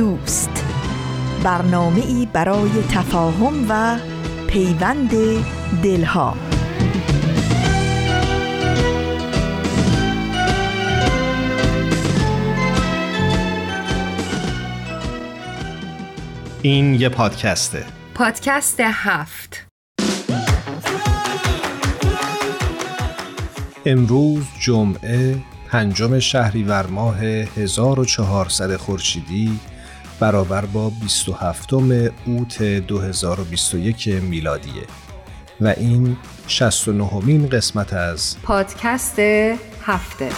دوست. برنامه ای برای تفاهم و پیوند دلها. این یه پادکسته. پادکست هفت. امروز جمعه پنجم شهریور ماه 1400 خورشیدی. برابر با 27 اوت 2021 میلادیه. و این 69 مین قسمت از پادکست هفته.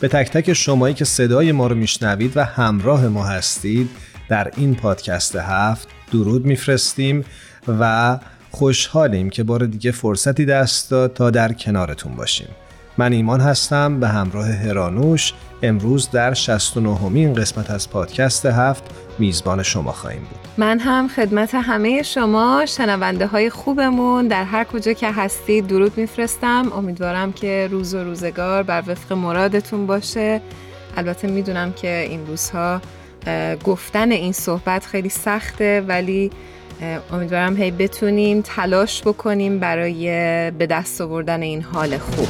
به تک تک شمایی که صدای ما رو میشنوید و همراه ما هستید در این پادکست هفت درود میفرستیم و خوشحالیم که بار دیگه فرصتی دست داد تا در کنارتون باشیم. من ایمان هستم به همراه هرانوش امروز در 69 مین قسمت از پادکست هفت میزبان شما خواهیم بود. من هم خدمت همه شما شنونده های خوبمون در هر کجا که هستید درود میفرستم. امیدوارم که روز و روزگار بر وفق مرادتون باشه. البته می‌دونم که این روزها گفتن این صحبت خیلی سخته ولی امیدوارم هی بتونیم تلاش بکنیم برای به دست آوردن این حال خوب.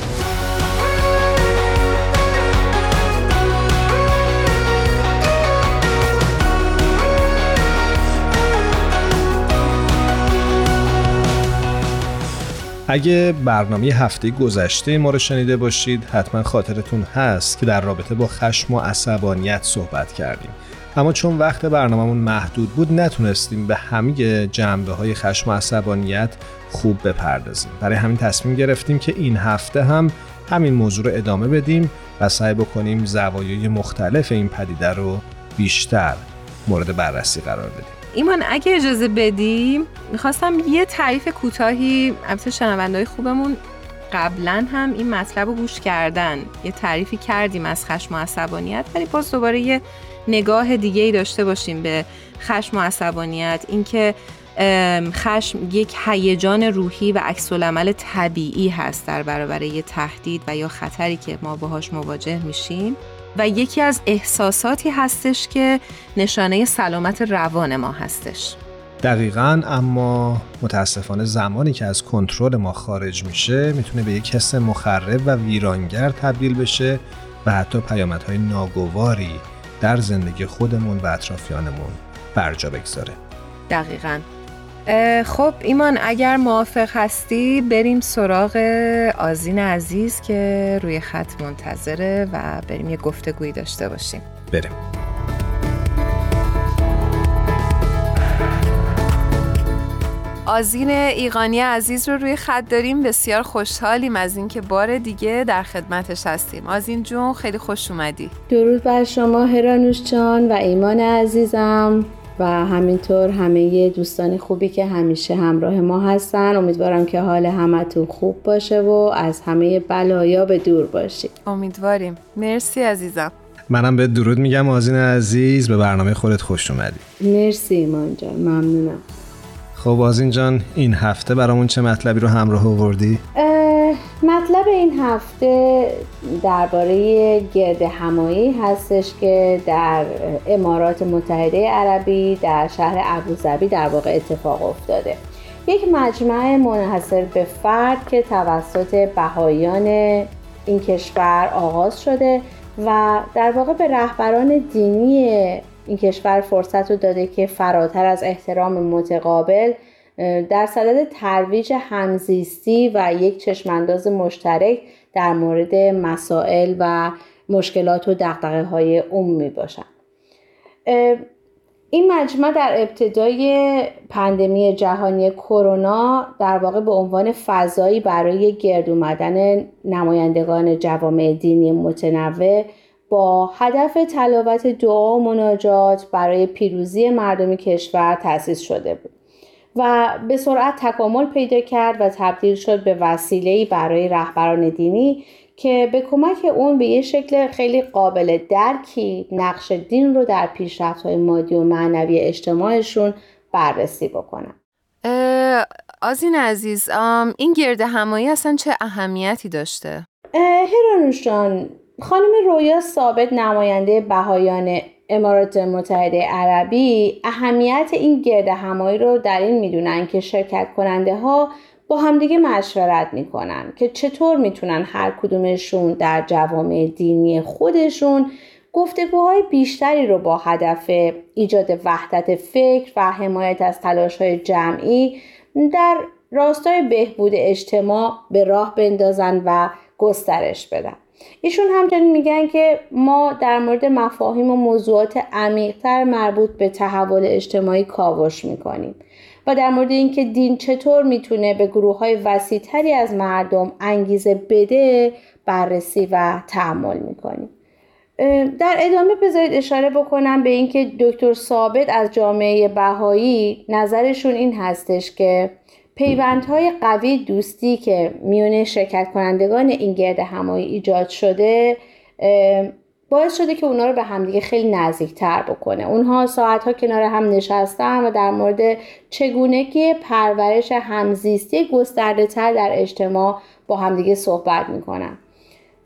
اگه برنامه هفته گذشته ما رو شنیده باشید حتما خاطرتون هست که در رابطه با خشم و عصبانیت صحبت کردیم. اما چون وقت برنامهمون محدود بود نتونستیم به همه جنبه های خشم و عصبانیت خوب بپردازیم. برای همین تصمیم گرفتیم که این هفته هم همین موضوع رو ادامه بدیم و سعی بکنیم زوایای مختلف این پدیده رو بیشتر مورد بررسی قرار بدیم. ایمان اگه اجازه بدیم می‌خواستم یه تعریف کوتاهی البته شنوندهای خوبمون قبلا هم این مطلب رو گوش کردن. یه تعریفی کردیم از خشم و عصبانیت ولی باز دوباره یه نگاه دیگه ای داشته باشیم به خشم و عصبانیت اینکه خشم یک هیجان روحی و عکس عمل طبیعی هست در برابر یه تهدید و یا خطری که ما باهاش مواجه میشیم. و یکی از احساساتی هستش که نشانه سلامت روان ما هستش. دقیقا اما متاسفانه زمانی که از کنترل ما خارج میشه می‌تونه به یک حس مخرب و ویرانگر تبدیل بشه و حتی پیامدهای ناگواری در زندگی خودمون و اطرافیانمون برجا بگذاره. دقیقا. خب ایمان اگر موافق هستی بریم سراغ آزین عزیز که روی خط منتظره و بریم یه گفتگویی داشته باشیم. بریم. آزین ایقانی عزیز رو روی خط داریم. بسیار خوشحالیم از اینکه بار دیگه در خدمتش هستیم. آزین جون خیلی خوش اومدی. درود بر شما هرانوش جان و ایمان عزیزم و همینطور همه دوستان خوبی که همیشه همراه ما هستن. امیدوارم که حال همتون خوب باشه و از همه بلایا به دور باشید. امیدواریم. مرسی عزیزم. منم به درود میگم آزین عزیز. به برنامه خودت خوش اومدی. مرسی ایمان جان ممنونم. خب آزین جان این هفته برامون چه مطلبی رو همراه آوردی؟ مطلب این هفته درباره گرد همایی هستش که در امارات متحده عربی در شهر ابوظبی در واقع اتفاق افتاده یک مجمع منحصر به فرد که توسط بهاییان این کشور آغاز شده و در واقع به رهبران دینی این کشور فرصت رو داده که فراتر از احترام متقابل در صدد ترویج همزیستی و یک چشمانداز مشترک در مورد مسائل و مشکلات و دقدقه های عمومی باشند این مجمع در ابتدای پندمی جهانی کرونا در واقع به عنوان فضایی برای گرد اومدن نمایندگان جوامع دینی متنوع با هدف تلاوت دعا و مناجات برای پیروزی مردم کشور تأسیس شده بود و به سرعت تکامل پیدا کرد و تبدیل شد به وسیله‌ای برای رهبران دینی که به کمک اون به یه شکل خیلی قابل درکی نقش دین رو در پیشرفت های مادی و معنوی اجتماعشون بررسی بکنن آزین عزیز این گرد همایی اصلا چه اهمیتی داشته؟ هرانوش جان خانم رویا ثابت نماینده بهایان امارات متحده عربی اهمیت این گرد همایی رو در این می‌دونن که شرکت کننده ها با همدیگه مشورت می‌کنن که چطور می‌تونن هر کدومشون در جوامع دینی خودشون گفتگوهای بیشتری رو با هدف ایجاد وحدت فکر و حمایت از تلاش های جمعی در راستای بهبود اجتماع به راه بندازن و گسترش بدن. ایشون همچنین میگن که ما در مورد مفاهیم و موضوعات عمیقتر مربوط به تحول اجتماعی کاوش می‌کنیم و در مورد اینکه دین چطور می‌تونه به گروه های وسیعتری از مردم انگیزه بده بررسی و تحمل می‌کنیم. در ادامه بذارید اشاره بکنم به اینکه دکتر ثابت از جامعه بهایی نظرشون این هستش که پیوندهای قوی دوستی که میون شرکت کنندگان این گرد همایی ایجاد شده باعث شده که اونا رو به همدیگه خیلی نزدیک تر بکنه. اونها ساعتها کنار هم نشستن و در مورد چگونگی پرورش همزیستی گسترده تر در اجتماع با همدیگه صحبت می‌کنن.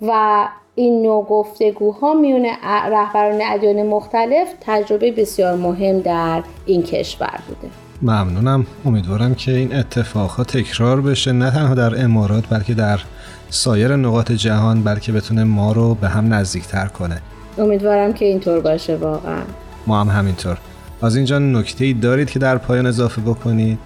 و این نوع گفتگوها میون رهبران ادیان مختلف تجربه بسیار مهم در این کشور بوده. ممنونم. امیدوارم که این اتفاقها تکرار بشه نه تنها در امارات بلکه در سایر نقاط جهان بلکه بتونه ما رو به هم نزدیکتر کنه. امیدوارم که اینطور باشه واقعا. ما هم همینطور. از اینجا نکته ای دارید که در پایان اضافه بکنید؟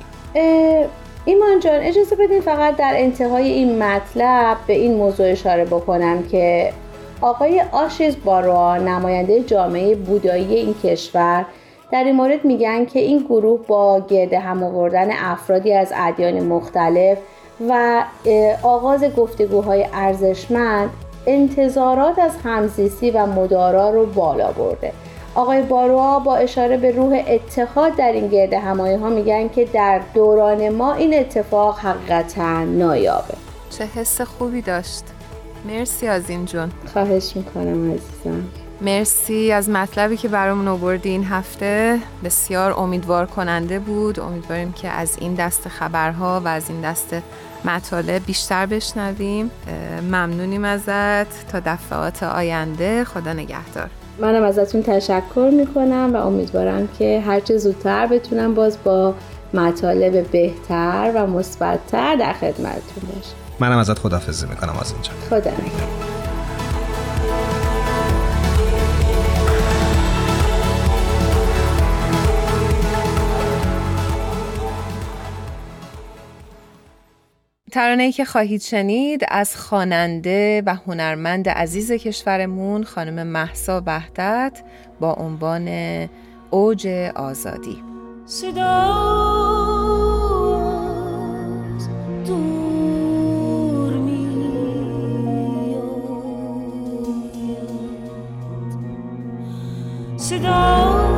ایمان جان اجازه بدین فقط در انتهای این مطلب به این موضوع اشاره بکنم که آقای آشیز باروا نماینده جامعه بودایی این کشور در این مورد میگن که این گروه با گرد هم آوردن افرادی از ادیان مختلف و آغاز گفتگوهای ارزشمند انتظارات از همزیستی و مدارا رو بالا برده. آقای باروها با اشاره به روح اتحاد در این گرد همایی ها میگن که در دوران ما این اتفاق حقیقتا نایابه. چه حس خوبی داشت. مرسی از این جون. خواهش می‌کنم عزیزم. مرسی از مطلبی که برامون آوردی این هفته. بسیار امیدوار کننده بود. امیدواریم که از این دست خبرها و از این دست مطالب بیشتر بشنویم. ممنونیم ازت. تا دفعات آینده خدا نگهدار. منم ازتون تشکر می‌کنم و امیدوارم که هرچه زودتر بتونم باز با مطالب بهتر و مثبتتر در خدمتتون باشم. منم ازت خدافزی می‌کنم از اینجا خدا نگهدار. ترانه‌ای که خواهید شنید از خواننده و هنرمند عزیز کشورمون خانم محسا بهدت با عنوان اوج آزادی. صدا در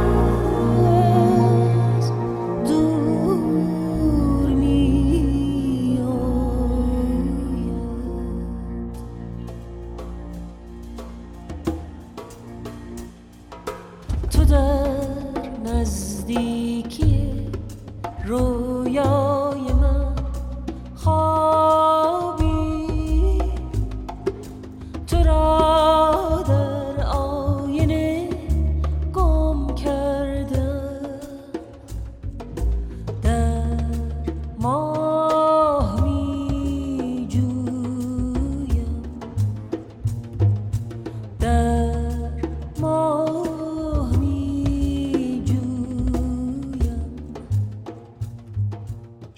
Vicky.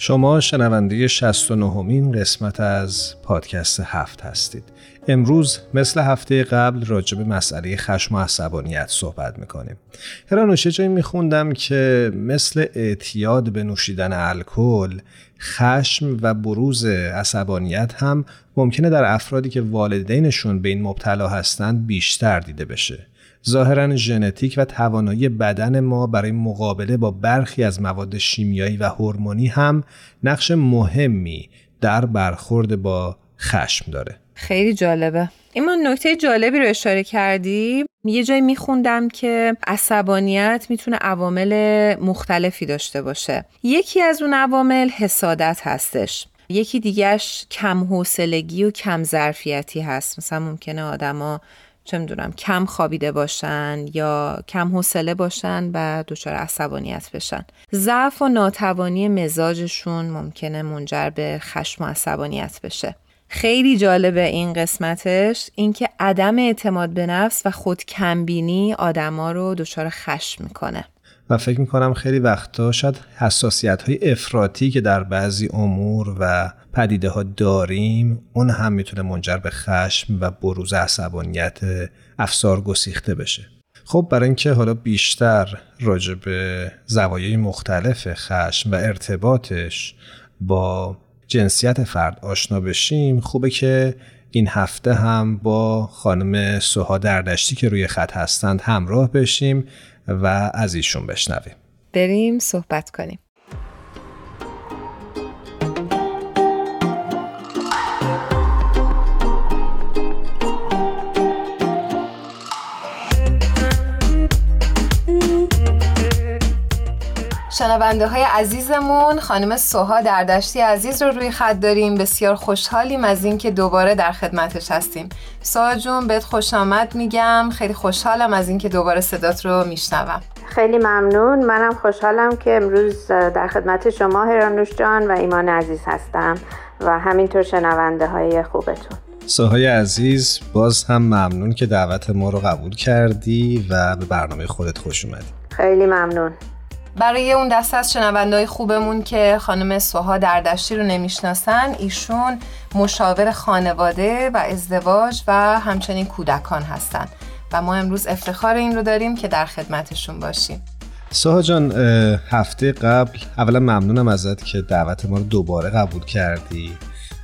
شما شنونده 69 مین قسمت از پادکست هفت هستید. امروز مثل هفته قبل راجع به مسئله خشم و عصبانیت صحبت می‌کنیم. هرانوشه جایی میخوندم که مثل اعتیاد به نوشیدن الکل خشم و بروز عصبانیت هم ممکنه در افرادی که والدینشون به این مبتلا هستند بیشتر دیده بشه. ظاهرا ژنتیک و توانایی بدن ما برای مقابله با برخی از مواد شیمیایی و هورمونی هم نقش مهمی در برخورد با خشم داره. خیلی جالبه. اما نکته جالبی رو اشاره کردی یه جایی میخوندم که عصبانیت می‌تونه عوامل مختلفی داشته باشه یکی از اون عوامل حسادت هستش یکی دیگهش کم حوصلگی و کم ظرفیتی هست مثلا ممکنه آدما چه می‌دونم کم خوابیده باشن یا کم حوصله باشن و دچار عصبانیت بشن. ضعف و ناتوانی مزاجشون ممکنه منجر به خشم و عصبانیت بشه. خیلی جالبه این قسمتش اینکه عدم اعتماد به نفس و خود کمبینی آدما رو دچار خشم می‌کنه. و فکر می‌کنم خیلی وقتا شاید حساسیت های افراطی که در بعضی امور و پدیده ها داریم اون هم می‌تونه منجر به خشم و بروز عصبانیت افسار گسیخته بشه. خب برای اینکه حالا بیشتر راجع به زوایای مختلف خشم و ارتباطش با جنسیت فرد آشنا بشیم خوبه که این هفته هم با خانم سوها دردشتی که روی خط هستند همراه بشیم و از ایشون بشنویم. بریم صحبت کنیم. شنونده های عزیزمون خانم سوها دردشتی عزیز رو روی خط داریم. بسیار خوشحالیم از اینکه دوباره در خدمتش هستیم. سوها جون بهت خوش آمد میگم. خیلی خوشحالم از اینکه دوباره صدات رو میشنوم. خیلی ممنون. منم خوشحالم که امروز در خدمت شما هرانوش جان و ایمان عزیز هستم و همینطور شنونده های خوبتون. سوهای عزیز باز هم ممنون که دعوت ما رو قبول کردی و به برنامه خودت خوش اومدی. خیلی ممنون. برای اون دست از شنوندهای خوبمون که خانم سوها دردشتی رو نمی‌شناسن ایشون مشاور خانواده و ازدواج و همچنین کودکان هستن. و ما امروز افتخار این رو داریم که در خدمتشون باشیم. سوها جان هفته قبل اولا ممنونم ازت که دعوت ما رو دوباره قبول کردی.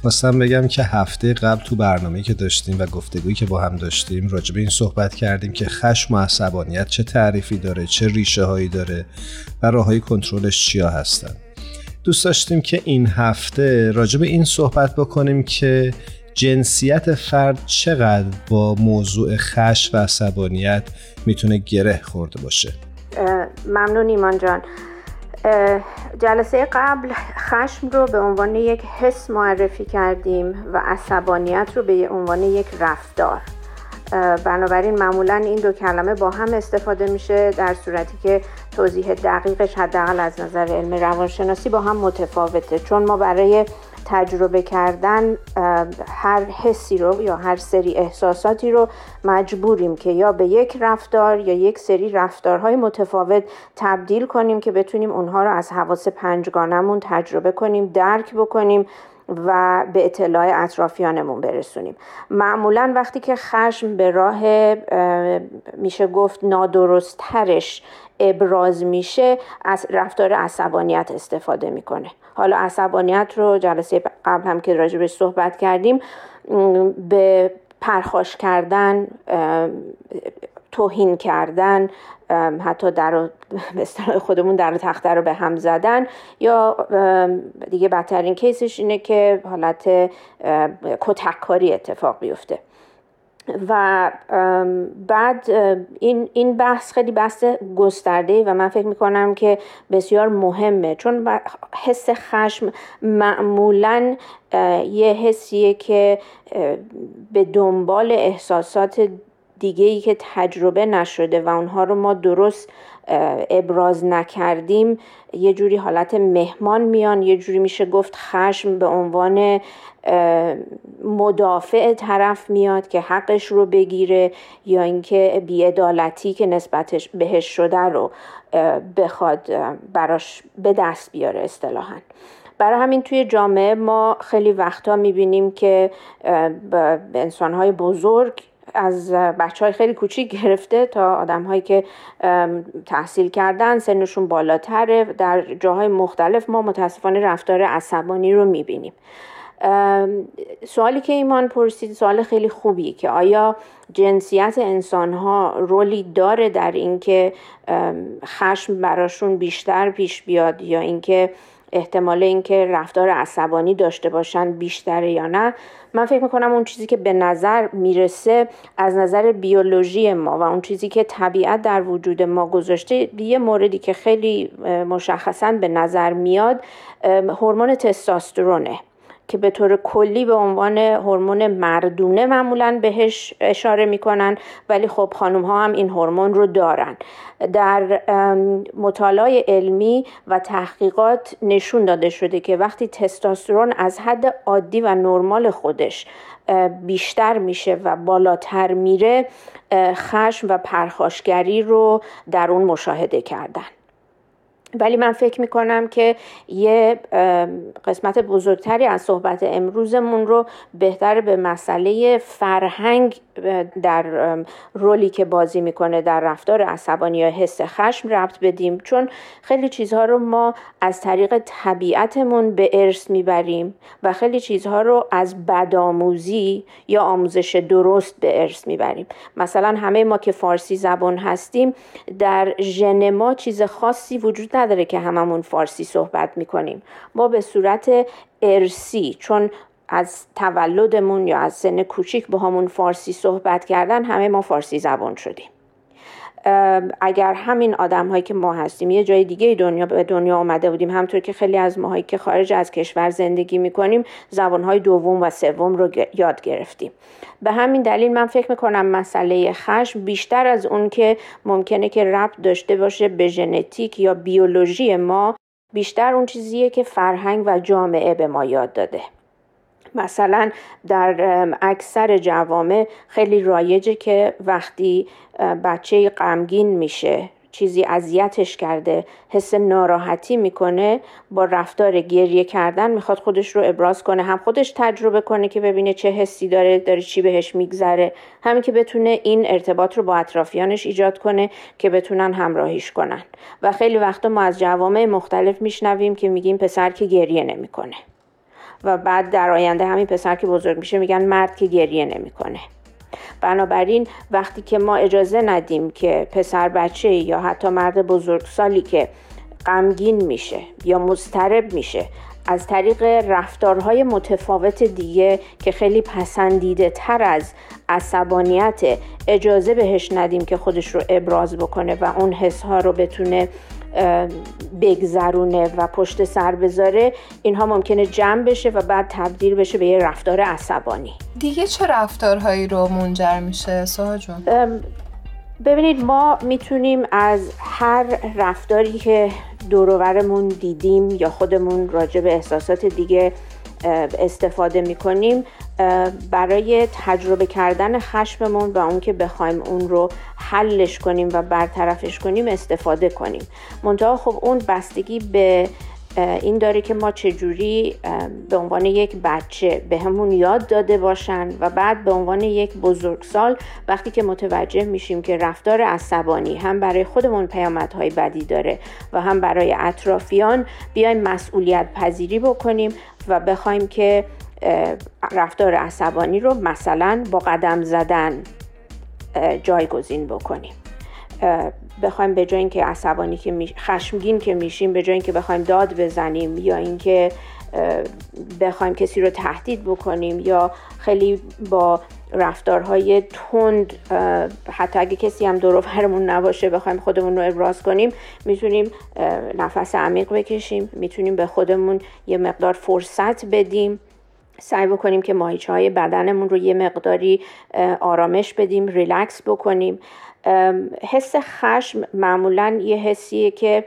خواستم بگم که هفته قبل تو برنامه که داشتیم و گفتگویی که با هم داشتیم راجع به این صحبت کردیم که خشم و عصبانیت چه تعریفی داره چه ریشه هایی داره و راه های کنترلش چیا هستن. دوست داشتیم که این هفته راجع به این صحبت بکنیم که جنسیت فرد چقدر با موضوع خشم و عصبانیت می‌تونه گره خورده باشه. ممنون ایمان جان جلسه قبل خشم رو به عنوان یک حس معرفی کردیم و عصبانیت رو به عنوان یک رفتار. بنابراین معمولا این دو کلمه با هم استفاده میشه در صورتی که توضیح دقیقش حداقل از نظر علم روانشناسی با هم متفاوته. چون ما برای تجربه کردن هر حسی رو یا هر سری احساساتی رو مجبوریم که یا به یک رفتار یا یک سری رفتارهای متفاوت تبدیل کنیم که بتونیم اونها رو از حواس پنجگانمون تجربه کنیم درک بکنیم و به اطلاع اطرافیانمون برسونیم. معمولا وقتی که خشم به راه میشه گفت نادرستترش ابراز میشه از رفتار عصبانیت استفاده می‌کنه. حالا عصبانیت رو جلسه قبل هم که راجبش صحبت کردیم به پرخاش کردن توهین کردن حتی در به خودمون در تخته رو به هم زدن یا دیگه بدترین کیسش اینه که حالت کتککاری اتفاق بیفته. و بعد این این بحث خیلی بحث گسترده و من فکر می‌کنم که بسیار مهمه. چون حس خشم معمولا یه حسیه که به دنبال احساسات دیگه ای که تجربه نشده و اونها رو ما درست ابراز نکردیم یه جوری حالت مهمان میان یه جوری میشه گفت خشم به عنوان مدافع طرف میاد که حقش رو بگیره یا اینکه بیعدالتی که نسبتش بهش شده رو بخواد براش به دست بیاره اصطلاحا. برای همین توی جامعه ما خیلی وقتا می‌بینیم که انسانهای بزرگ از بچه های خیلی کوچیک گرفته تا آدم هایی که تحصیل کردن سنشون بالاتره. در جاهای مختلف ما متاسفانه رفتار عصبانی رو می‌بینیم. سوالی که ایمان پرسید سوال خیلی خوبی که آیا جنسیت انسان ها رولی داره در اینکه خشم براشون بیشتر پیش بیاد یا اینکه احتمال اینکه رفتار عصبانی داشته باشن بیشتره یا نه؟ من فکر می‌کنم اون چیزی که به نظر می‌رسه از نظر بیولوژی ما و اون چیزی که طبیعت در وجود ما گذاشته یه موردی که خیلی مشخصا به نظر میاد هورمون تستاسترونه. که به طور کلی به عنوان هورمون مردونه معمولا بهش اشاره می‌کنن ولی خب خانم ها هم این هورمون رو دارن. در مطالعه علمی و تحقیقات نشون داده شده که وقتی تستوسترون از حد عادی و نرمال خودش بیشتر میشه و بالاتر میره خشم و پرخاشگری رو در اون مشاهده کردن. ولی من فکر می‌کنم که یه قسمت بزرگتری از صحبت امروزمون رو بهتر به مسئله فرهنگ در رولی که بازی می‌کنه در رفتار عصبانی یا حس خشم ربط بدیم. چون خیلی چیزها رو ما از طریق طبیعتمون به ارث می‌بریم و خیلی چیزها رو از بدآموزی یا آموزش درست به ارث می‌بریم. مثلا همه ما که فارسی زبان هستیم در ژن ما چیز خاصی وجود نداره که هممون فارسی صحبت می‌کنیم. ما به صورت ارسی چون از تولدمون یا از سن کوچیک با همون فارسی صحبت کردن همه ما فارسی زبان شدیم. اگر همین آدم هایی که ما هستیم یه جای دیگه دنیا به دنیا آمده بودیم. همطور که خیلی از ماهایی که خارج از کشور زندگی می‌کنیم زبان های دوم و سوم رو یاد گرفتیم. به همین دلیل من فکر می‌کنم مسئله خشم بیشتر از اون که ممکنه که ربط داشته باشه به ژنتیک یا بیولوژی ما بیشتر اون چیزیه که فرهنگ و جامعه به ما یاد داده. مثلا در اکثر جوامع خیلی رایجه که وقتی بچه غمگین میشه چیزی اذیتش کرده حس ناراحتی می‌کنه با رفتار گریه کردن می‌خواد خودش رو ابراز کنه هم خودش تجربه کنه که ببینه چه حسی داره داره چی بهش میگذره. همین که بتونه این ارتباط رو با اطرافیانش ایجاد کنه که بتونن همراهیش کنن. و خیلی وقتا ما از جوامع مختلف میشنویم که میگیم پسر که گریه نمی‌کنه. و بعد در آینده همین پسر که بزرگ میشه میگن مرد که گریه نمی‌کنه. بنابراین وقتی که ما اجازه ندیم که پسر بچه یا حتی مرد بزرگسالی که غمگین میشه یا مضطرب میشه از طریق رفتارهای متفاوت دیگه که خیلی پسندیده تر از عصبانیت اجازه بهش ندیم که خودش رو ابراز بکنه و اون حس ها رو بتونه بگذرونه و پشت سر بذاره اینها ممکنه جمع بشه و بعد تبدیل بشه به یه رفتار عصبانی دیگه چه رفتارهایی رو منجر میشه ساها جون؟ ببینید ما می‌تونیم از هر رفتاری که دورورمون دیدیم یا خودمون راجع به احساسات دیگه استفاده می‌کنیم برای تجربه کردن خشممون و اون که بخوایم اون رو حلش کنیم و برطرفش کنیم استفاده کنیم. منتها خب اون بستگی به این داره که ما چجوری به عنوان یک بچه به همون یاد داده باشن و بعد به عنوان یک بزرگسال وقتی که متوجه میشیم که رفتار عصبانی هم برای خودمون پیامدهای بدی داره و هم برای اطرافیان بیایم مسئولیت پذیری بکنیم و بخوایم که رفتار عصبانی رو مثلا با قدم زدن جایگزین بکنیم. بخوایم به جای اینکه عصبانی که می... خشمگین که میشیم به جای اینکه بخوایم داد بزنیم یا اینکه بخوایم کسی رو تهدید بکنیم یا خیلی با رفتارهای تند حتی اگه کسی هم دور نباشه بخوایم خودمون رو ابراز کنیم می‌تونیم نفس عمیق بکشیم می‌تونیم به خودمون یه مقدار فرصت بدیم. سعی بکنیم که ماهیچه های بدنمون رو یه مقداری آرامش بدیم ریلکس بکنیم. حس خشم معمولا یه حسیه که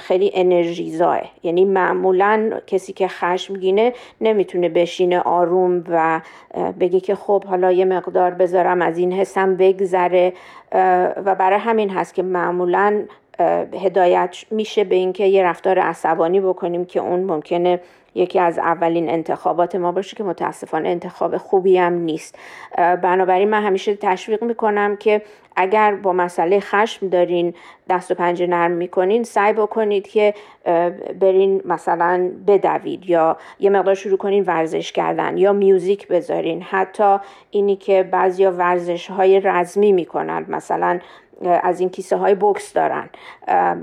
خیلی انرژیزاه. یعنی معمولا کسی که خشمگینه نمی‌تونه بشینه آروم و بگه که خب حالا یه مقدار بذارم از این حسم بگذره. و برای همین هست که معمولا هدایت میشه به اینکه یه رفتار عصبانی بکنیم که اون ممکنه یکی از اولین انتخابات ما باشه که متاسفانه انتخاب خوبی هم نیست. بنابراین من همیشه تشویق می‌کنم که اگر با مسئله خشم دارین دست و پنجه نرم می‌کنین سعی بکنید که برین مثلا بدوید یا یه مقدار شروع کنین ورزش کردن یا میوزیک بذارین. حتی اینی که بعضیا ورزش های رزمی می‌کنن مثلا از این کیسه های بکس دارن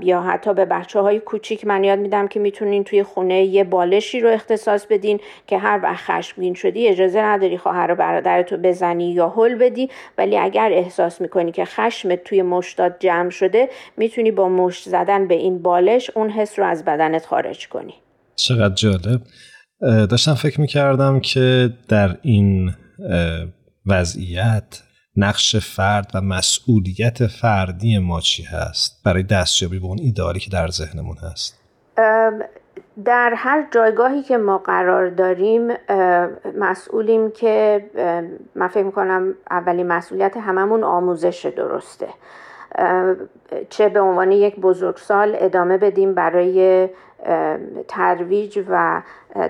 یا حتی به بچه های کوچیک من یاد میدم که می‌تونین توی خونه یه بالشی رو اختصاص بدین که هر وقت خشمگین شدی اجازه نداری خواهر و برادرتو بزنی یا هل بدی. ولی اگر احساس می‌کنی که خشمت توی مشتات جمع شده می‌تونی با مشت زدن به این بالش اون حس رو از بدنت خارج کنی. چقدر جالب. داشتم فکر می‌کردم که در این وضعیت نقش فرد و مسئولیت فردی ما چی هست؟ برای دستیابی به اون ایداری که در ذهنمون هست. در هر جایگاهی که ما قرار داریم مسئولیم که من فکر می‌کنم اولین مسئولیت هممون آموزش درسته. چه به عنوان یک بزرگسال ادامه بدیم برای ترویج و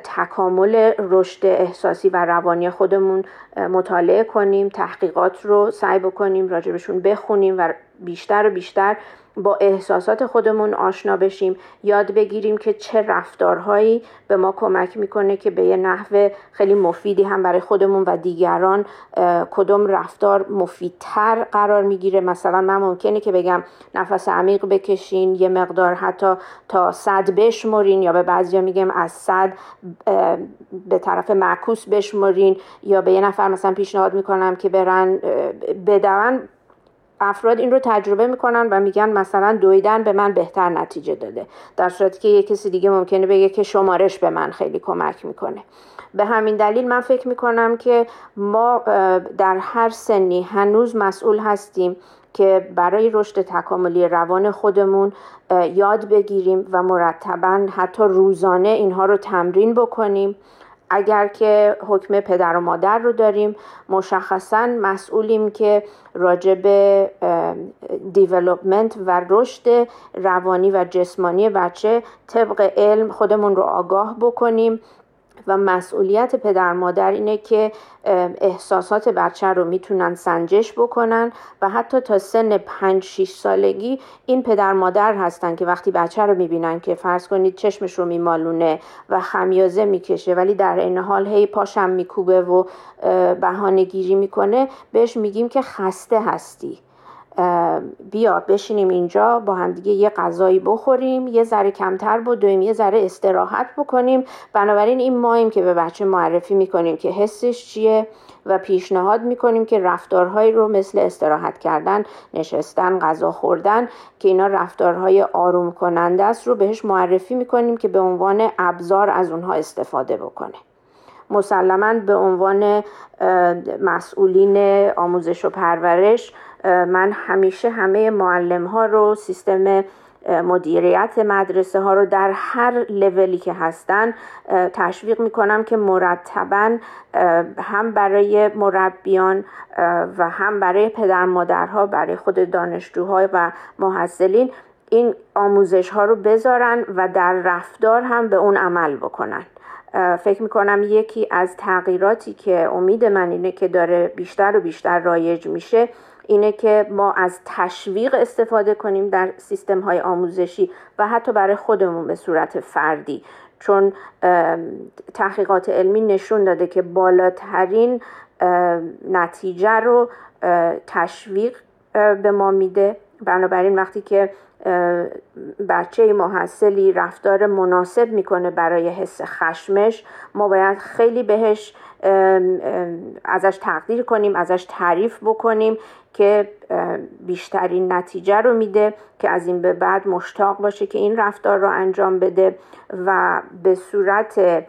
تکامل رشد احساسی و روانی خودمون مطالعه کنیم تحقیقات رو سعی بکنیم راجبشون بخونیم و بیشتر و بیشتر با احساسات خودمون آشنا بشیم. یاد بگیریم که چه رفتارهایی به ما کمک می‌کنه که به یه نحو خیلی مفیدی هم برای خودمون و دیگران کدوم رفتار مفیدتر قرار می‌گیره. مثلا من ممکنه که بگم نفس عمیق بکشین یه مقدار حتی تا صد بشمرین یا به بعضیا میگم از صد به طرف معکوس بشمرین یا به یه نفر مثلا پیشنهاد می‌کنم که برن بدون افراد این رو تجربه می‌کنن و میگن مثلا دویدن به من بهتر نتیجه داده. در صورتی که یه کسی دیگه ممکنه بگه که شمارش به من خیلی کمک می‌کنه. به همین دلیل من فکر می‌کنم که ما در هر سنی هنوز مسئول هستیم که برای رشد تکاملی روان خودمون یاد بگیریم و مرتبا حتی روزانه اینها رو تمرین بکنیم. اگر که حکم پدر و مادر رو داریم مشخصا مسئولیم که راجع به دیولوپمنت و رشد روانی و جسمانی بچه طبق علم خودمون رو آگاه بکنیم. و مسئولیت پدر مادر اینه که احساسات بچه رو می‌تونن سنجش بکنن و حتی تا سن 5 6 سالگی این پدر مادر هستن که وقتی بچه رو می‌بینن که فرض کنید چشمش رو میمالونه و خمیازه می‌کشه ولی در این حال هی پاشم میکوبه و بهانه گیری می‌کنه بهش میگیم که خسته هستی. بیا بشینیم اینجا با همدیگه یه غذایی بخوریم یه ذره کمتر بدویم یه ذره استراحت بکنیم. بنابراین این ماییم که به بچه معرفی می‌کنیم که حسش چیه و پیشنهاد می‌کنیم که رفتارهایی رو مثل استراحت کردن نشستن غذا خوردن که اینا رفتارهای آروم کننده است رو بهش معرفی می‌کنیم که به عنوان ابزار از اونها استفاده بکنه. مسلما به عنوان مسئولین آموزش و پرورش من همیشه همه معلم ها رو سیستم مدیریت مدرسه ها رو در هر لولی که هستن تشویق می‌کنم که مرتبا هم برای مربیان و هم برای پدر مادرها برای خود دانشجوها و محصلین این آموزش ها رو بذارن و در رفتار هم به اون عمل بکنن. فکر می‌کنم یکی از تغییراتی که امید من اینه که داره بیشتر و بیشتر رایج میشه اینه که ما از تشویق استفاده کنیم در سیستم های آموزشی و حتی برای خودمون به صورت فردی. چون تحقیقات علمی نشون داده که بالاترین نتیجه رو تشویق به ما میده. بنابراین وقتی که بچه محصلی رفتار مناسب می‌کنه برای حس خشمش. ما باید خیلی بهش ازش تقدیر کنیم ازش تعریف بکنیم که بیشترین نتیجه رو میده که از این به بعد مشتاق باشه که این رفتار رو انجام بده و به صورت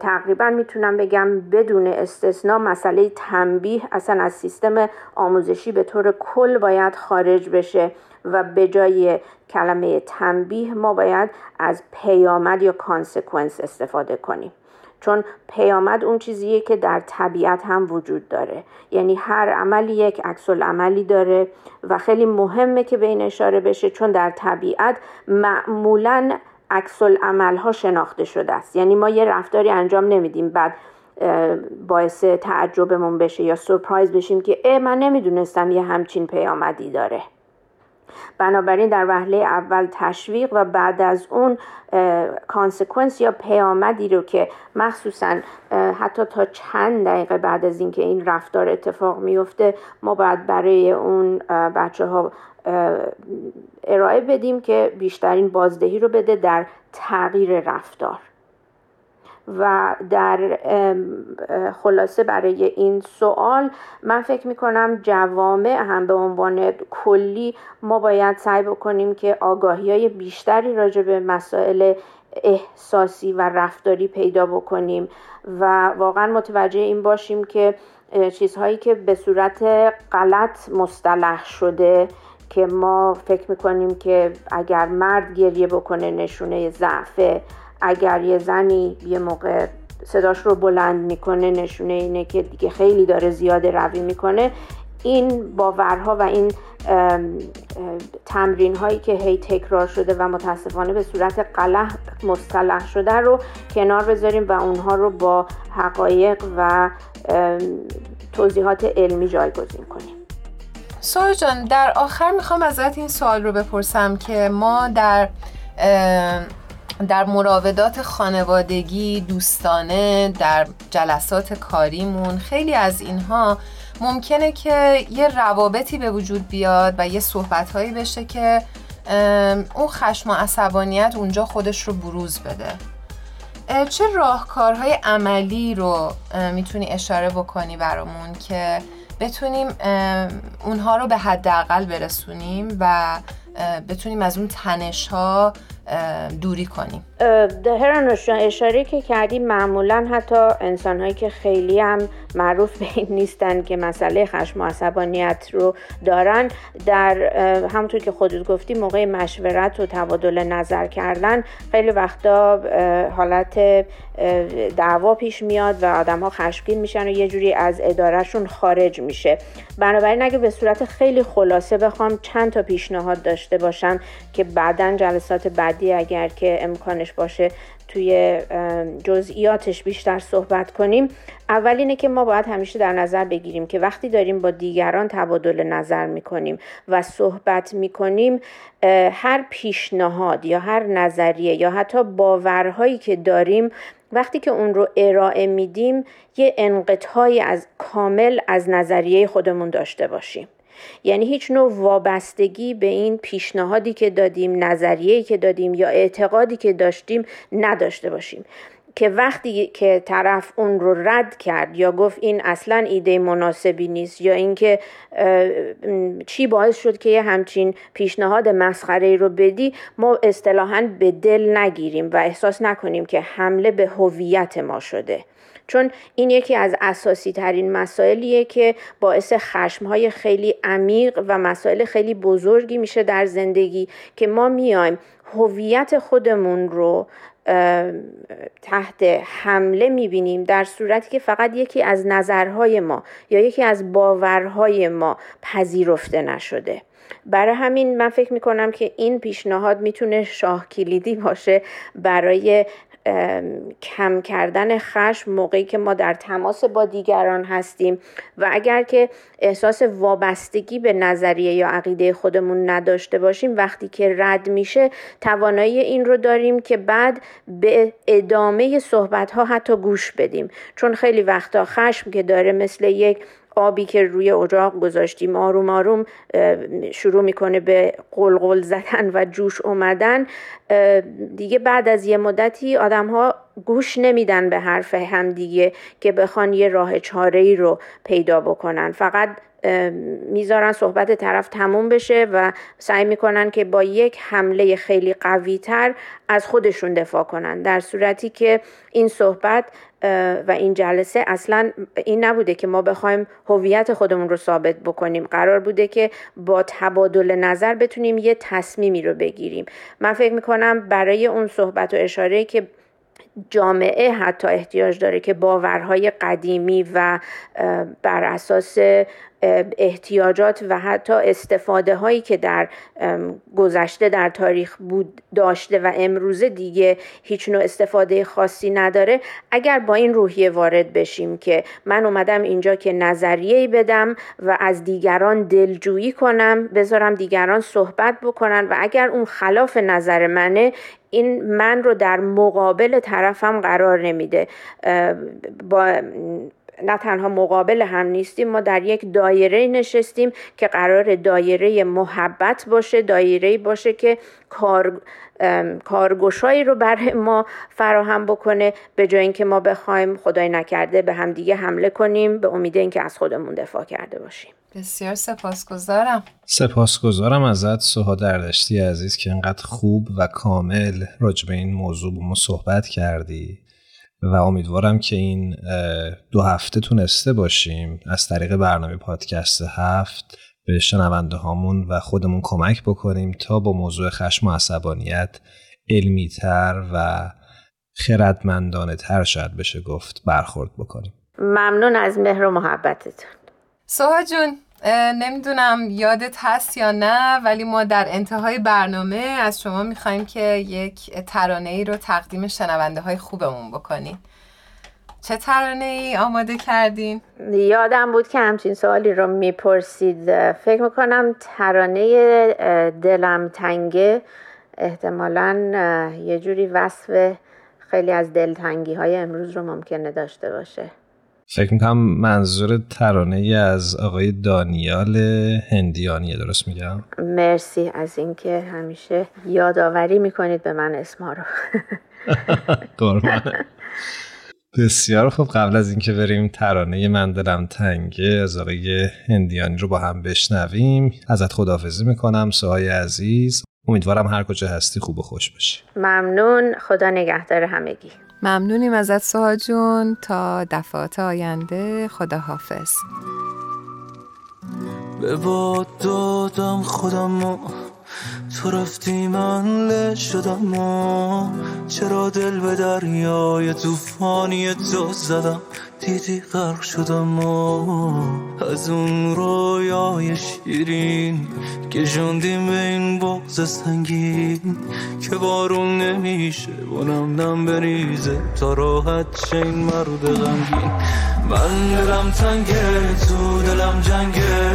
تقریبا می‌تونم بگم بدون استثنا مسئله تنبیه اصلا از سیستم آموزشی به طور کل باید خارج بشه. و به جای کلمه تنبیه ما باید از پیامد یا کانسکونس استفاده کنیم. چون پیامد اون چیزیه که در طبیعت هم وجود داره. یعنی هر عملی یک عکس عملی داره و خیلی مهمه که به این اشاره بشه چون در طبیعت معمولا عکس عمل ها شناخته شده است. یعنی ما یه رفتاری انجام نمیدیم بعد باعث تعجبمون بشه یا سورپرایز بشیم که اه من نمی‌دونستم یه همچین پیامدی داره. بنابراین در وهله اول تشویق و بعد از اون کانسکونس یا پیامدی رو که مخصوصا حتی تا چند دقیقه بعد از اینکه این رفتار اتفاق میفته ما باید برای اون بچه ها ارائه بدیم که بیشترین بازدهی رو بده در تغییر رفتار. و در خلاصه برای این سوال من فکر می کنم جوامع هم به عنوان کلی ما باید سعی بکنیم که آگاهی های بیشتری راجع به مسائل احساسی و رفتاری پیدا بکنیم و واقعا متوجه این باشیم که چیزهایی که به صورت غلط مصطلح شده که ما فکر می‌کنیم که اگر مرد گریه بکنه نشونه ضعفه اگر یه زنی یه موقع صداش رو بلند می‌کنه نشونه اینه که دیگه خیلی داره زیاده روی می‌کنه این باورها و این تمرین هایی که هی تکرار شده و متاسفانه به صورت غلط مصطلح شده رو کنار بذاریم و اونها رو با حقایق و توضیحات علمی جایگزین کنیم. سوال جان در آخر می‌خوام ازت این سوال رو بپرسم که ما در در مراودات خانوادگی دوستانه در جلسات کاریمون خیلی از اینها ممکنه که یه روابطی به وجود بیاد و یه صحبتهایی بشه که اون خشم و عصبانیت اونجا خودش رو بروز بده. چه راهکارهای عملی رو می‌تونی اشاره بکنی برامون که بتونیم اونها رو به حداقل برسونیم و بتونیم از اون تنش ها دوری کنیم. هرانوش اشاره که کردیم معمولا حتی انسان هایی که خیلی هم معروف به این نیستن که مسئله خشم و عصبانیت رو دارن در همونطور که خودت گفتی موقع مشورت و تبادل نظر کردن خیلی وقتا حالت دعوا پیش میاد و آدم ها خشمگین میشن و یه جوری از ادارهشون خارج میشه. بنابراین اگه به صورت خیلی خلاصه بخوام چند تا پیشنهاد داشته باشم که بعدا جلسات بعدی اگر که امکانش باشه توی جزئیاتش بیشتر صحبت کنیم. اول اینه که ما باید همیشه در نظر بگیریم که وقتی داریم با دیگران تبادل نظر می‌کنیم و صحبت می‌کنیم هر پیشنهاد یا هر نظریه یا حتی باورهایی که داریم وقتی که اون رو ارائه میدیم یه انقطاعی از کامل از نظریه خودمون داشته باشیم. یعنی هیچ نوع وابستگی به این پیشنهادی که دادیم نظریه‌ای که دادیم یا اعتقادی که داشتیم نداشته باشیم. که وقتی که طرف اون رو رد کرد یا گفت این اصلا ایده مناسبی نیست یا اینکه چی باعث شد که یه همچین پیشنهاد مسخره رو بدی ما اصطلاحا به دل نگیریم و احساس نکنیم که حمله به هویت ما شده. چون این یکی از اساسی ترین مسائلیه که باعث خشم های خیلی عمیق و مسائل خیلی بزرگی میشه در زندگی که ما میایم هویت خودمون رو تحت حمله می‌بینیم در صورتی که فقط یکی از نظرهای ما یا یکی از باورهای ما پذیرفته نشده. برای همین من فکر می‌کنم که این پیشنهاد می‌تونه شاه کلیدی باشه برای کم کردن خشم موقعی که ما در تماس با دیگران هستیم و اگر که احساس وابستگی به نظریه یا عقیده خودمون نداشته باشیم وقتی که رد میشه توانایی این رو داریم که بعد به ادامه صحبت ها حتی گوش بدیم. چون خیلی وقتا خشم که داره مثل یک آبی که روی اجاق گذاشتیم آروم آروم شروع می‌کنه به قلقل زدن و جوش اومدن. دیگه بعد از یه مدتی آدم ها گوش نمیدن به حرف همدیگه که بخوان یه راه چاره ای رو پیدا بکنن. فقط می‌ذارن صحبت طرف تموم بشه و سعی می‌کنن که با یک حمله خیلی قوی تر از خودشون دفاع کنن. در صورتی که این صحبت و این جلسه اصلا این نبوده که ما بخوایم هویت خودمون رو ثابت بکنیم. قرار بوده که با تبادل نظر بتونیم یه تصمیمی رو بگیریم. من فکر می‌کنم برای اون صحبت و اشاره که جامعه حتی احتیاج داره که باورهای قدیمی و بر اساس احتیاجات و حتی استفاده هایی که در گذشته در تاریخ بود داشته و امروزه دیگه هیچ نوع استفاده خاصی نداره. اگر با این روحیه وارد بشیم که من اومدم اینجا که نظریه بدم و از دیگران دلجویی کنم بذارم دیگران صحبت بکنن و اگر اون خلاف نظر منه این من رو در مقابل طرفم قرار نمیده. با نه تنها مقابل هم نیستیم ما در یک دایره نشستیم که قرار دایره محبت باشه دایره باشه که کار کارگشایی رو برای ما فراهم بکنه به جای اینکه ما بخوایم خدای نکرده به هم دیگه حمله کنیم به امید اینکه از خودمون دفاع کرده باشیم. بسیار سپاسگزارم. سپاسگزارم ازت سوها دردشتی عزیز که انقدر خوب و کامل راجع به این موضوع با ما صحبت کردی. و امیدوارم که این دو هفته تونسته باشیم. از طریق برنامه پادکست هفت به شنونده هامون و خودمون کمک بکنیم تا با موضوع خشم و عصبانیت علمی تر و خردمندانه تر شاید بشه گفت برخورد بکنیم. ممنون از مهر و محبتتون. سوها جون. نمی‌دونم یادت هست یا نه ولی ما در انتهای برنامه از شما می‌خوایم که یک ترانه ای رو تقدیم شنونده های خوبمون بکنین. چه ترانه ای آماده کردین؟ یادم بود که همچین سوالی رو می‌پرسید. فکر می‌کنم ترانه دلم تنگه احتمالا یه جوری وصف خیلی از دلتنگی های امروز رو ممکنه داشته باشه. فکر می‌کنم منظور ترانه ای از آقای دانیال هندیانیه درست میگم؟ مرسی از اینکه همیشه یادآوری می‌کنید به من اسما رو. بسیار خوب. قبل از اینکه بریم ترانه من دلم تنگه از آقای هندیانی رو با هم بشنویم. ازت خداحافظی می‌کنم سوهای عزیز. امیدوارم هر کجا هستی خوب و خوش باشی. ممنون. خدا نگهدار همگی. ممنونیم ازت سوها جون. تا دفعات آینده خدا حافظ به باد دادم خودم تو رفتی من له شدم چرا دل به دریای توفانی تو زدم؟ دیدی غرق شدم از اون رویای شیرین که جوندیم به این بغز سنگین که بارون نمیشه بونم نم بریزه تا راحت چین مرد غمگین. من دلم تنگه تو دلم جنگه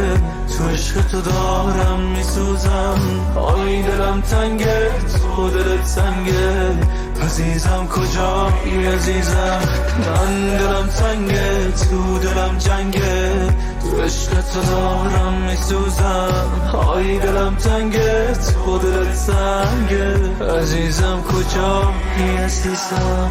تو عشق تو دارم میسوزم. آی دلم تنگه تو دلت سنگه. عزیزم کجایی عزیزم؟ من دلم تنگه تو دلم جنگه. تو عشق تو دارم میسوزم. آی دلم تنگه تو دلت سنگه. عزیزم کجایی عزیزم؟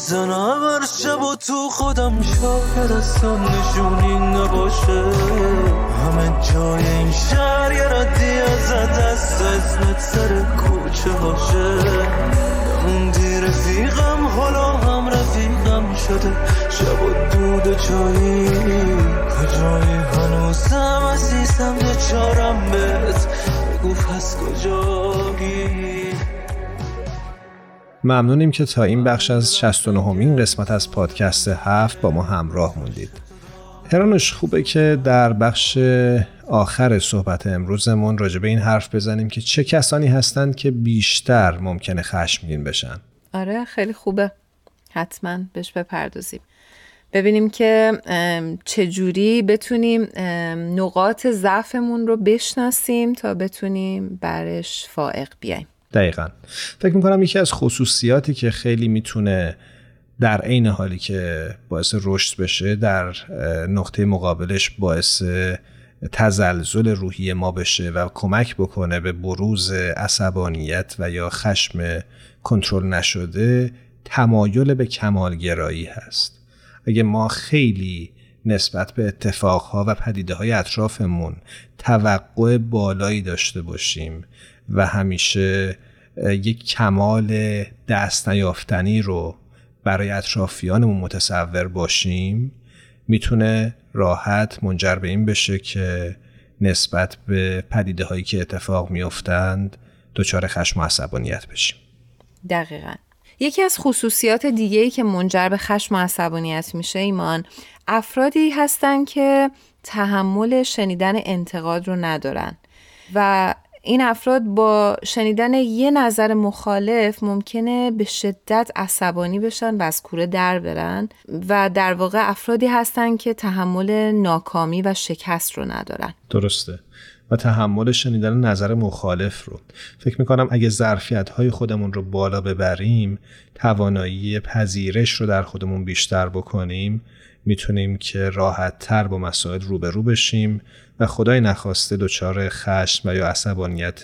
می‌زنم هر شب و تو خودم شاید اصلا نشونی نباشه. همه جای این شهر یه ردی از دست اسمت سر کوچه باشه. موندی رفیقم حالا هم رفیقم شده. شب و دود چایی. کجایی هنوزم عزیزم چارم بهت. بگو پس کجایی؟ ممنونیم که تا این بخش از 69 همین قسمت از پادکست هفت با ما همراه موندید. هرانوش خوبه که در بخش آخر صحبت امروزمون راجع به این حرف بزنیم که چه کسانی هستند که بیشتر ممکنه خشمگین بشن. آره خیلی خوبه. حتما بهش بپردازیم. ببینیم که چجوری بتونیم نقاط ضعفمون رو بشناسیم تا بتونیم برش فائق بیایم. دقیقا. فکر می‌کنم یکی از خصوصیاتی که خیلی می‌تونه در عین حالی که باعث رشد بشه در نقطه مقابلش باعث تزلزل روحی ما بشه و کمک بکنه به بروز عصبانیت و یا خشم کنترل نشده تمایل به کمالگرایی هست. اگه ما خیلی نسبت به اتفاقها و پدیده های اطرافمون توقع بالایی داشته باشیم و همیشه یک کمال دست نیافتنی رو برای اطرافیانمون متصور باشیم می‌تونه راحت منجر به این بشه که نسبت به پدیده هایی که اتفاق میافتند دچار خشم و عصبانیت بشیم. دقیقا. یکی از خصوصیات دیگه ای که منجر به خشم و عصبانیت میشه ایمان افرادی هستن که تحمل شنیدن انتقاد رو ندارن و این افراد با شنیدن یه نظر مخالف ممکنه به شدت عصبانی بشن و از کوره در برن و در واقع افرادی هستن که تحمل ناکامی و شکست رو ندارن. درسته. و تحمل شنیدن نظر مخالف رو. فکر می‌کنم اگه ظرفیت های خودمون رو بالا ببریم توانایی پذیرش رو در خودمون بیشتر بکنیم می‌تونیم که راحت تر با مسائل روبرو بشیم و خدای نخواسته دچار خشم و یا عصبانیت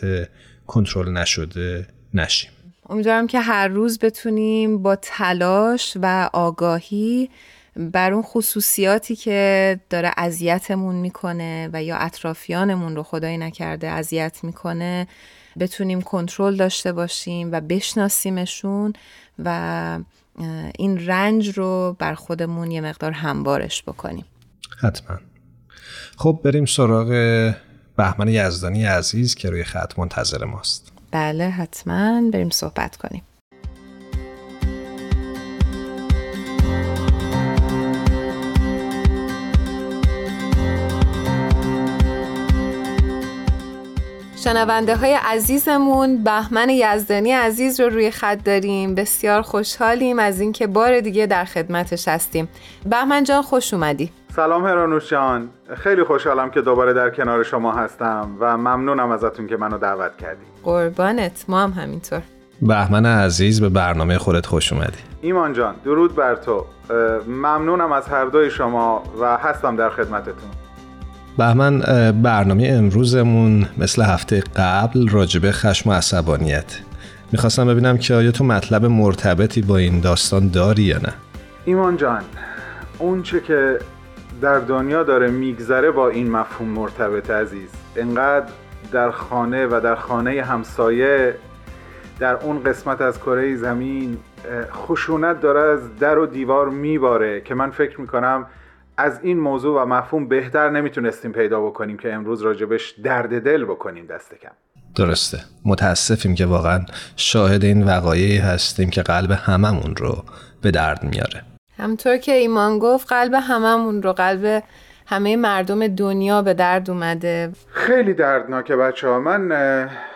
کنترل نشده نشیم. امیدوارم که هر روز بتونیم با تلاش و آگاهی بر اون خصوصیاتی که داره اذیتمون می‌کنه و یا اطرافیانمون رو خدای نکرده اذیت می‌کنه بتونیم کنترل داشته باشیم و بشناسیمشون و این رنج رو بر خودمون یه مقدار همبارش بکنیم. حتما. خب بریم سراغ بهمن یزدانی عزیز که روی خط منتظر ماست. بله حتما. بریم صحبت کنیم. شنونده های عزیزمون بهمن یزدانی عزیز رو روی خط داریم. بسیار خوشحالیم از اینکه بار دیگه در خدمتش هستیم. بهمن جان خوش اومدی. سلام هرانوش جان. خیلی خوشحالم که دوباره در کنار شما هستم و ممنونم ازتون که منو دعوت کردی. قربانت. ما هم همینطور. بهمن عزیز به برنامه خودت خوش اومدی. ایمان جان درود بر تو. ممنونم از هر دوی شما و هستم در خدمتتون. بهمن برنامه امروزمون مثل هفته قبل راجبه خشم و عصبانیت. می‌خواستم ببینم که آیا تو مطلب مرتبطی با این داستان داری یا نه؟ ایمان جان اون چه که در دنیا داره میگذره با این مفهوم مرتبط عزیز. انقدر در خانه و در خانه همسایه در اون قسمت از کره زمین خشونت داره از در و دیوار میباره که من فکر می‌کنم از این موضوع و مفهوم بهتر نمی‌تونستیم پیدا بکنیم که امروز راجبش درد دل بکنیم دست کم. درسته. متاسفیم که واقعا شاهد این وقایعی هستیم که قلب هممون رو به درد میاره. همطور که ایمان گفت قلب هممون رو قلب همه مردم دنیا به درد اومده. خیلی دردناکه بچه ها من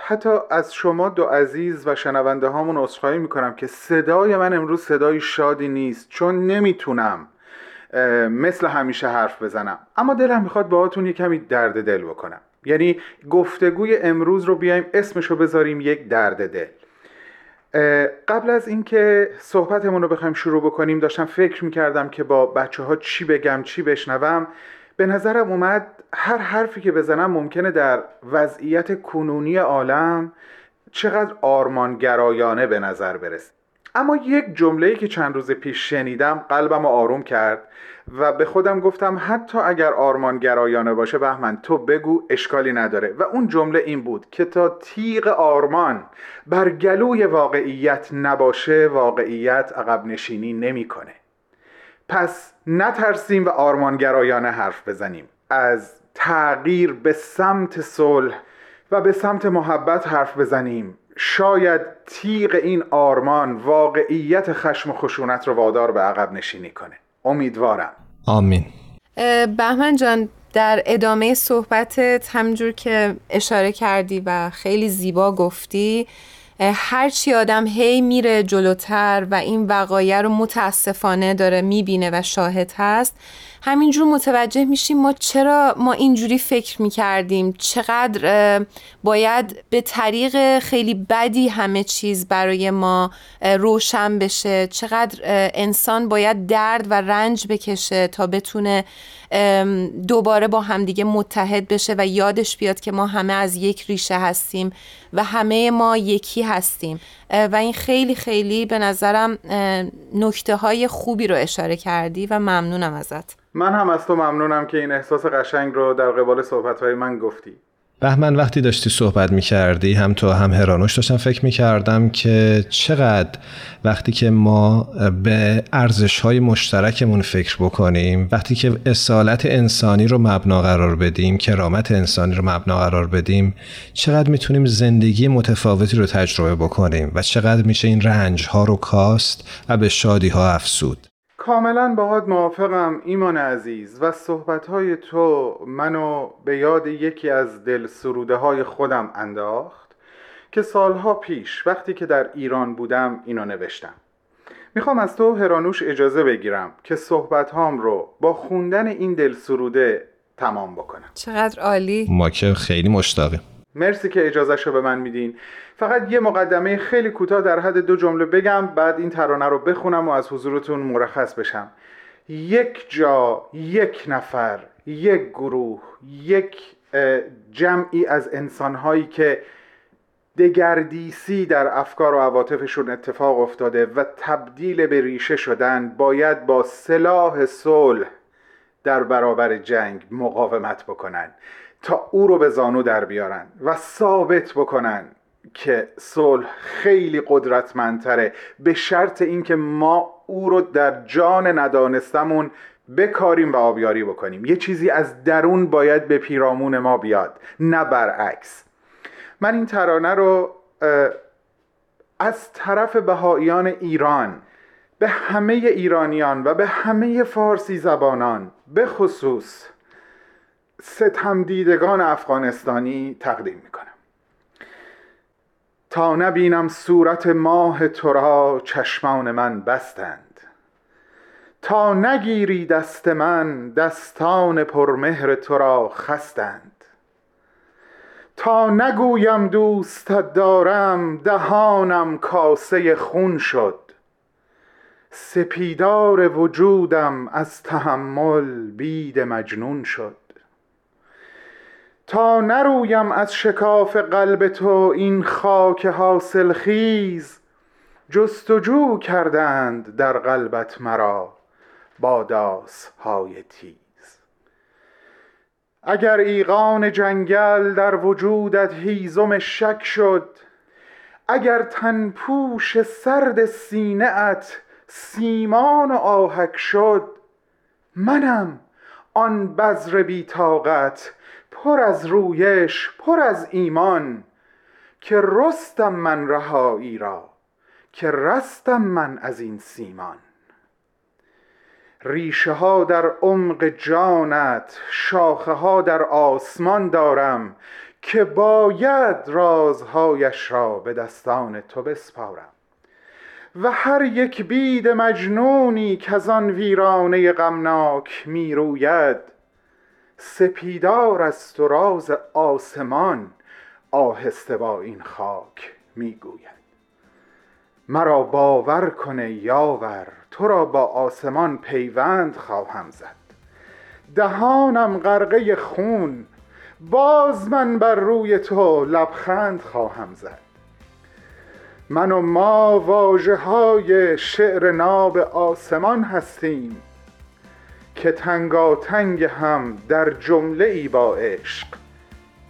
حتی از شما دو عزیز و شنونده هامون اصخایی می‌کنم که صدای من امروز صدای شادی نیست چون نمی‌تونم مثل همیشه حرف بزنم. اما دلم می‌خواد باهاتون یه کمی درد دل بکنم. یعنی گفتگوی امروز رو بیایم اسمشو بذاریم یک درد دل. قبل از اینکه صحبتمون رو بخوایم شروع بکنیم داشتم فکر می‌کردم که با بچه ها چی بگم چی بشنوم. به نظرم اومد هر حرفی که بزنم ممکنه در وضعیت کنونی عالم چقدر آرمانگرایانه به نظر برسه. اما یک جمله که چند روز پیش شنیدم قلبم آروم کرد و به خودم گفتم حتی اگر آرمان گرایانه باشه بهمن تو بگو اشکالی نداره. و اون جمله این بود که تا تیغ آرمان بر گلوی واقعیت نباشه واقعیت عقب نشینی نمی‌کنه. پس نترسیم و آرمانگرایانه حرف بزنیم. از تغییر به سمت صلح و به سمت محبت حرف بزنیم. شاید تیغ این آرمان واقعیت خشم و خشونت رو وادار به عقب نشینی کنه. امیدوارم. آمین. بهمن جان در ادامه صحبتت همجور که اشاره کردی و خیلی زیبا گفتی هرچی آدم هی میره جلوتر و این وقایع رو متاسفانه داره می‌بینه و شاهد هست. همینجور متوجه میشیم ما چرا ما اینجوری فکر می‌کردیم؟ چقدر باید به طریق خیلی بدی همه چیز برای ما روشن بشه؟ چقدر انسان باید درد و رنج بکشه تا بتونه دوباره با همدیگه متحد بشه و یادش بیاد که ما همه از یک ریشه هستیم و همه ما یکی هستیم. و این خیلی خیلی به نظرم نکته های خوبی رو اشاره کردی و ممنونم ازت. من هم از تو ممنونم که این احساس قشنگ رو در قبال صحبت های من گفتی. بهمن وقتی داشتی صحبت می کردی هم تو هم هرانوش داشتم فکر می کردم که چقدر وقتی که ما به ارزش های مشترکمون فکر بکنیم وقتی که اصالت انسانی رو مبنا قرار بدیم کرامت انسانی رو مبنا قرار بدیم چقدر می‌تونیم زندگی متفاوتی رو تجربه بکنیم و چقدر میشه این رنج ها رو کاست و به شادی ها افسود کاملا باهات موافقم ایمان عزیز و صحبتهای تو منو به یاد یکی از دل سروده های خودم انداخت که سالها پیش وقتی که در ایران بودم اینو نوشتم. می‌خوام از تو هرانوش اجازه بگیرم که صحبت هام رو با خوندن این دل سروده تمام بکنم. چقدر عالی. ما که خیلی مشتاقیم. مرسی که اجازهش رو به من میدین. فقط یه مقدمه خیلی کوتاه در حد دو جمله بگم بعد این ترانه رو بخونم و از حضورتون مرخص بشم. یک جا یک نفر یک گروه یک جمعی از انسانهایی که دگردیسی در افکار و عواطفشون اتفاق افتاده و تبدیل به ریشه شدن باید با سلاح صلح در برابر جنگ مقاومت بکنن تا او رو به زانو در بیارن و ثابت بکنن که صلح خیلی قدرتمندتره. به شرط اینکه ما او رو در جان ندانستمون بکاریم و آبیاری بکنیم. یه چیزی از درون باید به پیرامون ما بیاد نه برعکس. من این ترانه رو از طرف بهاییان ایران به همه ایرانیان و به همه فارسی زبانان به خصوص ستم دیدگان افغانستانی تقدیم می‌کنم. تا نبینم صورت ماه تو را چشمان من بستند. تا نگیری دست من دستان پرمهر تو را خستند. تا نگویم دوستت دارم دهانم کاسه خون شد. سپیدار وجودم از تحمل بید مجنون شد. تا نرویم از شکاف قلب تو این خاک حاصل خیز. جستجو کردند در قلبت مرا با های تیز. اگر ایقان جنگل در وجودت هیزم شک شد اگر تنپوش سرد سینه ات سیمان و آهک شد منم آن بذر بیتاقت پر از رویش پر از ایمان که رستم من رهایی را که رستم من از این سیمان. ریشه ها در عمق جانت شاخه ها در آسمان دارم که باید رازهایش را به دستان تو بسپارم. و هر یک بید مجنونی که از آن ویرانه غمناک می روید سپیدار است و راز آسمان آهسته با این خاک می‌گوید. مرا باور کنه یاور تو را با آسمان پیوند خواهم زد. دهانم غرقه خون باز من بر روی تو لبخند خواهم زد. من و ما واجه های شعر ناب آسمان هستیم. که تنگاتنگ هم در جمله ای با عشق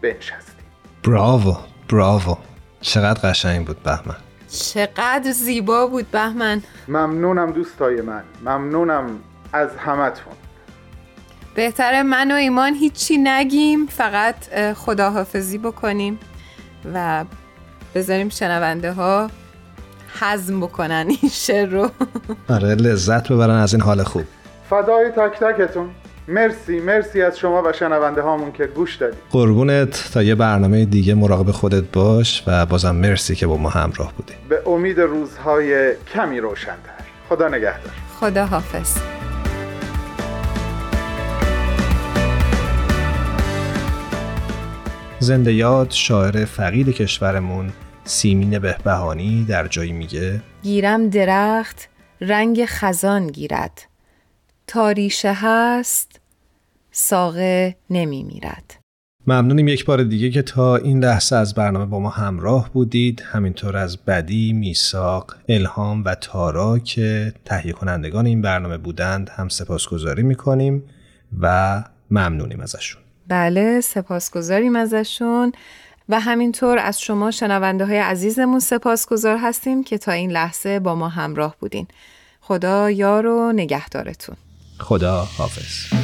بنشستیم. براوو براوو چقدر قشنگ بود بهمن. چقدر زیبا بود بهمن. ممنونم دوستای من. ممنونم از همتون. بهتره من و ایمان هیچی نگیم فقط خداحافظی بکنیم و بذاریم شنونده ها حزم بکنن این شعر رو. آره لذت ببرن از این حال خوب. فدای تک تکتون. مرسی مرسی از شما و شنونده هامون که گوش دادید. قربونت. تا یه برنامه دیگه مراقب خودت باش و بازم مرسی که با ما همراه بودی. به امید روزهای کمی روشنتر. خدا نگهدار. خدا حافظ. زنده یاد شاعر فقید کشورمون سیمین بهبهانی در جایی میگه گیرم درخت رنگ خزان گیرد. تاریشه هست ساقه نمی میرد ممنونیم یک بار دیگه که تا این لحظه از برنامه با ما همراه بودید. همینطور از بدی، میساق، الهام و تارا که تهیه کنندگان این برنامه بودند هم سپاسگزاری می‌کنیم و ممنونیم ازشون. بله سپاسگزاریم ازشون و همینطور از شما شنونده های عزیزمون سپاسگزار هستیم که تا این لحظه با ما همراه بودین. خدا یار و نگهدارتون. خدا حافظ